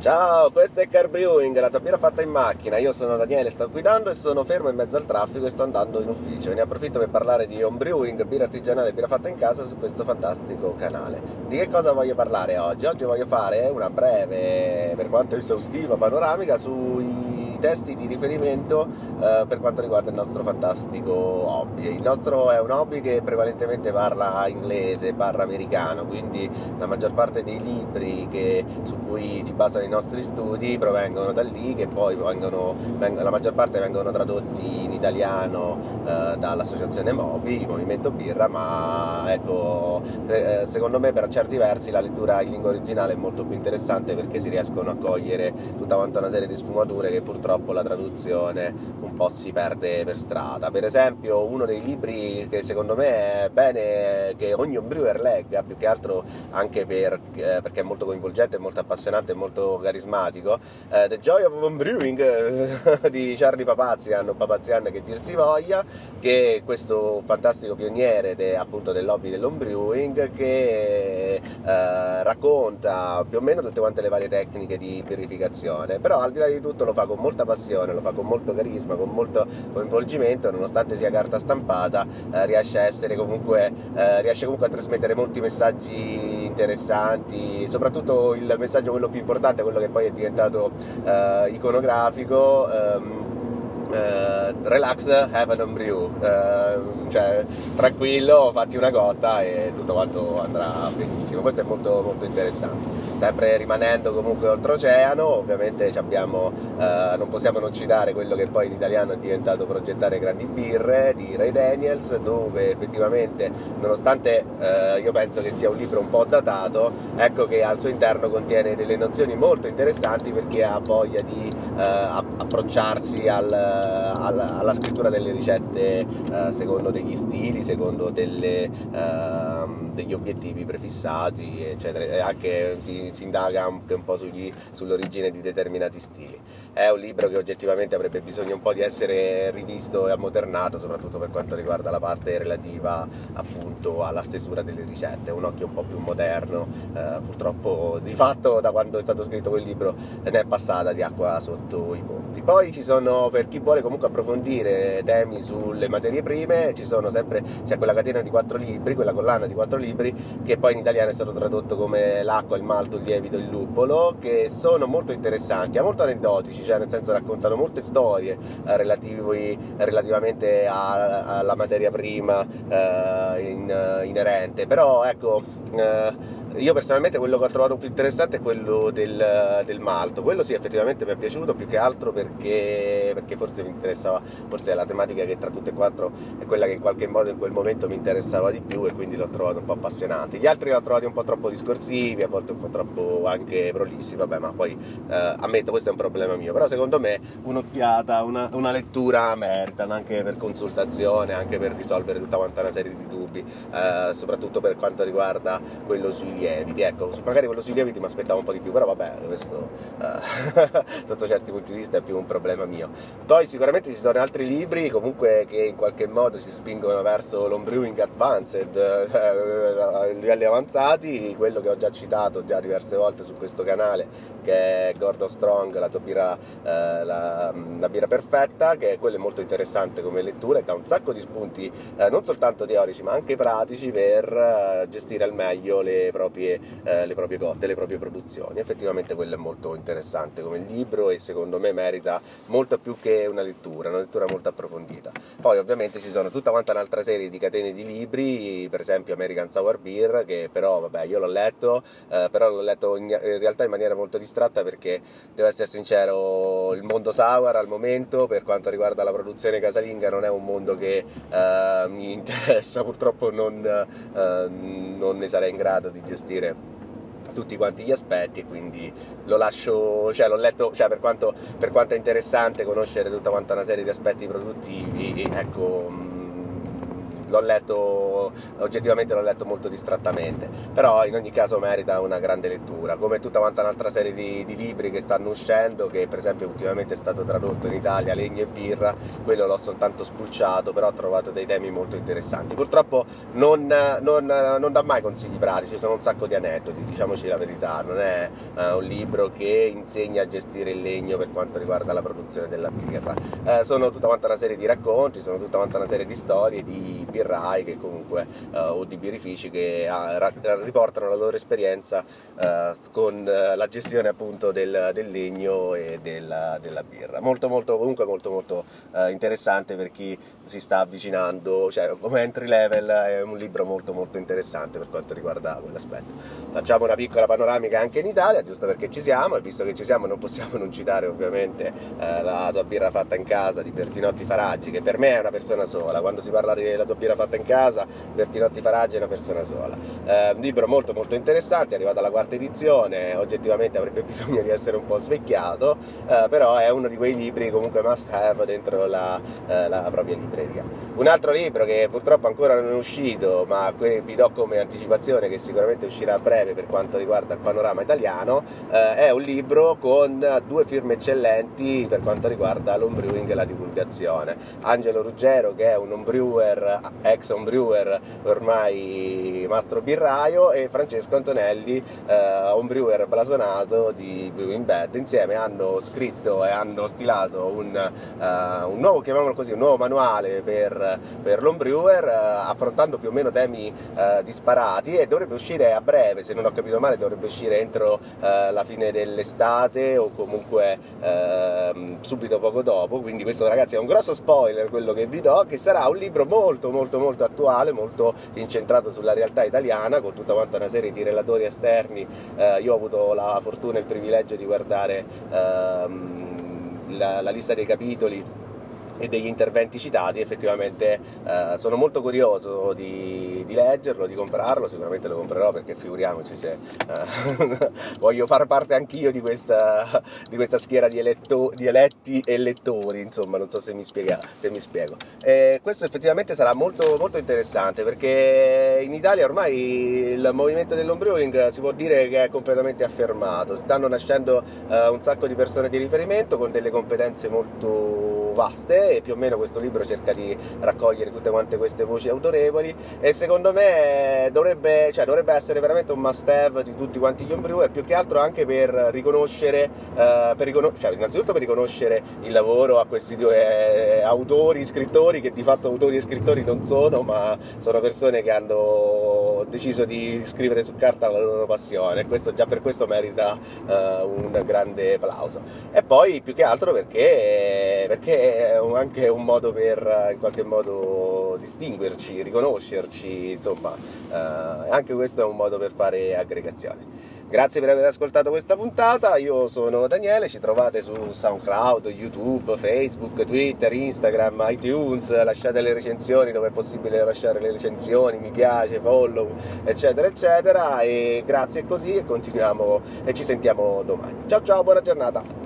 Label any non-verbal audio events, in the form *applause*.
Ciao, questo è Car Brewing, la tua birra fatta in macchina. Io sono Daniele, sto guidando e sono fermo in mezzo al traffico e sto andando in ufficio. Ne approfitto per parlare di home brewing, birra artigianale e birra fatta in casa su questo fantastico canale. Di che cosa voglio parlare oggi? Oggi voglio fare una breve, per quanto esaustiva, panoramica sui testi di riferimento eh, per quanto riguarda il nostro fantastico hobby. Il nostro è un hobby che prevalentemente parla inglese, parla americano, quindi la maggior parte dei libri che, su cui si basano i nostri studi provengono da lì, che poi vengono, vengono, la maggior parte vengono tradotti in italiano eh, dall'associazione Mobi, Movimento Birra, ma ecco, eh, secondo me per certi versi la lettura in lingua originale è molto più interessante perché si riescono a cogliere tutta quanta una serie di sfumature che purtroppo purtroppo la traduzione un po' si perde per strada. Per esempio, uno dei libri che secondo me è bene che ogni brewer legga, più che altro anche per, eh, perché è molto coinvolgente, molto appassionante e molto carismatico, eh, The Joy of Home Brewing *laughs* di Charlie Papazian o Papazian che dir si voglia, che è questo fantastico pioniere de, appunto del lobby dell'home brewing che eh, racconta più o meno tutte quante le varie tecniche di purificazione, però al di là di tutto lo fa con molta passione, lo fa con molto carisma, con molto coinvolgimento, nonostante sia carta stampata, eh, riesce a essere comunque, eh, riesce comunque a trasmettere molti messaggi interessanti, soprattutto il messaggio quello più importante, quello che poi è diventato eh, iconografico. Ehm, Uh, relax, have an brew, uh, cioè tranquillo, fatti una cotta e tutto quanto andrà benissimo. Questo è molto, molto interessante sempre rimanendo comunque oltreoceano, ovviamente abbiamo, eh, non possiamo non citare quello che poi in italiano è diventato progettare grandi birre di Ray Daniels, dove effettivamente, nonostante eh, io penso che sia un libro un po' datato, ecco che al suo interno contiene delle nozioni molto interessanti per chi ha voglia di eh, approcciarsi al, alla, alla, scrittura delle ricette eh, secondo degli stili, secondo delle, ehm, degli obiettivi prefissati, eccetera, anche indaga anche un po' sugli, sull'origine di determinati stili. È un libro che oggettivamente avrebbe bisogno un po' di essere rivisto e ammodernato, soprattutto per quanto riguarda la parte relativa appunto alla stesura delle ricette, un occhio un po' più moderno, eh, purtroppo di fatto da quando è stato scritto quel libro ne è passata di acqua sotto i ponti. Poi ci sono, per chi vuole comunque approfondire temi sulle materie prime, ci sono sempre, c'è quella catena di quattro libri, quella collana di quattro libri, che poi in italiano è stato tradotto come l'acqua, il malto, il lievito il luppolo, che sono molto interessanti, molto aneddotici, cioè nel senso raccontano molte storie eh, relativi, relativamente a, alla materia prima eh, in, inerente, però ecco... Io personalmente quello che ho trovato più interessante è quello del, del malto, quello sì effettivamente mi è piaciuto più che altro perché, perché, forse mi interessava, forse la tematica che tra tutte e quattro è quella che in qualche modo in quel momento mi interessava di più e quindi l'ho trovato un po' appassionante. Gli altri li ho trovati un po' troppo discorsivi, a volte un po' troppo anche prolissi, vabbè ma poi eh, ammetto questo è un problema mio, però secondo me un'occhiata, una, una lettura meritano anche per consultazione, anche per risolvere tutta quanta una serie di dubbi, eh, soprattutto per quanto riguarda quello sui lieviti. Ecco, magari quello sui lieviti mi aspettavo un po' di più, però vabbè, questo uh, *laughs* sotto certi punti di vista è più un problema mio. Poi sicuramente ci sono altri libri comunque che in qualche modo ci spingono verso l'homebrewing advanced, uh, *laughs* livelli avanzati, quello che ho già citato già diverse volte su questo canale, che è Gordon Strong, la tua birra, uh, la, la, birra perfetta, che quello è molto interessante come lettura e dà un sacco di spunti non soltanto teorici ma anche pratici per gestire al meglio le proprie proprie, eh, le proprie cotte, le proprie produzioni. Effettivamente quello è molto interessante come libro e secondo me merita molto più che una lettura, una lettura molto approfondita. Poi ovviamente ci sono tutta quanta un'altra serie di catene di libri, per esempio American Sour Beer, che però vabbè io l'ho letto, eh, però l'ho letto in, in, realtà in maniera molto distratta perché devo essere sincero, il mondo sour al momento per quanto riguarda la produzione casalinga non è un mondo che eh, mi *laughs* interessa, purtroppo non, eh, non ne sarei in grado di gestire gestire tutti quanti gli aspetti quindi lo lascio, cioè l'ho letto, cioè per quanto, per quanto, è interessante conoscere tutta quanta una serie di aspetti produttivi, ecco, l'ho letto, oggettivamente l'ho letto molto distrattamente, però in ogni caso merita una grande lettura, come tutta quanta un'altra serie di, di libri che stanno uscendo, che per esempio ultimamente è stato tradotto in Italia, Legno e Birra, quello l'ho soltanto spulciato, però ho trovato dei temi molto interessanti. Purtroppo non, non, non dà mai consigli pratici, ci sono un sacco di aneddoti, diciamoci la verità, non è uh, un libro che insegna a gestire il legno per quanto riguarda la produzione della birra. Uh, sono tutta quanta una serie di racconti, sono tutta quanta una serie di storie di birrai che comunque, uh, o di birrifici che riportano la loro esperienza con la gestione appunto del, del legno e della, della, birra. Molto molto comunque molto molto interessante per chi si sta avvicinando, cioè come entry level è un libro molto molto interessante per quanto riguarda quell'aspetto. Facciamo una piccola panoramica anche in Italia, giusto perché ci siamo, e visto che ci siamo non possiamo non citare ovviamente eh, la tua birra fatta in casa di Bertinotti Faraggi, che per me è una persona sola, quando si parla della tua birra fatta in casa, Bertinotti Faraggi è una persona sola. Eh, un libro molto molto interessante, è arrivato alla quarta edizione, oggettivamente avrebbe *laughs* bisogno di essere un po' svecchiato, eh, però è uno di quei libri comunque must have dentro la, eh, la propria libreria. Un altro libro che purtroppo ancora non è uscito, ma vi do come anticipazione che sicuramente uscirà a breve per quanto riguarda il panorama italiano, eh, è un libro con due firme eccellenti per quanto riguarda l'homebrewing e la divulgazione. Angelo Ruggero che è un homebrewer, ex homebrewer ormai mastro birraio e Francesco Antonelli, eh, homebrewer blasonato di Brewing Bad. Insieme hanno scritto e hanno stilato un, uh, un nuovo, chiamiamolo così, un nuovo manuale per, per l'Homebrewer, eh, affrontando più o meno temi eh, disparati e dovrebbe uscire a breve, se non ho capito male, dovrebbe uscire entro eh, la fine dell'estate o comunque ehm, subito poco dopo. Quindi questo ragazzi è un grosso spoiler quello che vi do, che sarà un libro molto molto molto attuale, molto incentrato sulla realtà italiana, con tutta quanta una serie di relatori esterni. Io ho avuto la fortuna e il privilegio di guardare ehm, la, la lista dei capitoli e degli interventi citati, effettivamente eh, sono molto curioso di, di, leggerlo, di comprarlo, sicuramente lo comprerò perché figuriamoci se eh, *laughs* voglio far parte anch'io di questa, di questa schiera di, eletto, di, eletti e lettori, insomma non so se mi, spiega, se mi spiego. E questo effettivamente sarà molto, molto interessante perché in Italia ormai il movimento dell'homebrewing si può dire che è completamente affermato, stanno nascendo eh, un sacco di persone di riferimento con delle competenze molto vaste e più o meno questo libro cerca di raccogliere tutte quante queste voci autorevoli. E secondo me dovrebbe, cioè, dovrebbe essere veramente un must have di tutti quanti gli homebrewer più che altro anche per riconoscere, eh, per riconos- cioè, innanzitutto per riconoscere il lavoro a questi due eh, autori, scrittori che di fatto autori e scrittori non sono ma sono persone che hanno deciso di scrivere su carta la loro passione. Questo già per questo merita eh, un grande applauso e poi più che altro perché, perché è anche un modo per in qualche modo distinguerci, riconoscerci, insomma, eh, anche questo è un modo per fare aggregazione. Grazie per aver ascoltato questa puntata, io sono Daniele, ci trovate su SoundCloud, YouTube, Facebook, Twitter, Instagram, iTunes, lasciate le recensioni dove è possibile lasciare le recensioni, mi piace, follow, eccetera, eccetera e grazie così e continuiamo e ci sentiamo domani. Ciao ciao, buona giornata!